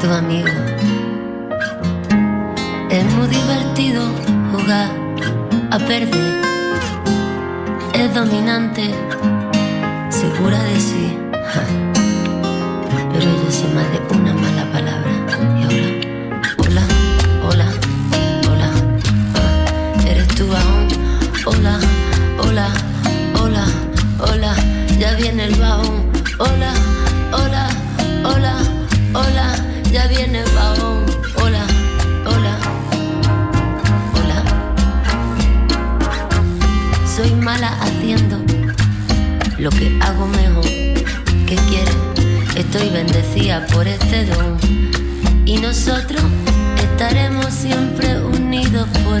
Tu amigo. Es muy divertido jugar a perder. Es dominante, segura de sí. Pero yo sé más de una mala palabra. Y ahora, hola, hola, hola. ¿Eres tú aún? Hola, hola, hola, hola. Ya viene el baúl. Hola, Estoy bendecida por este don. Y nosotros estaremos siempre unidos por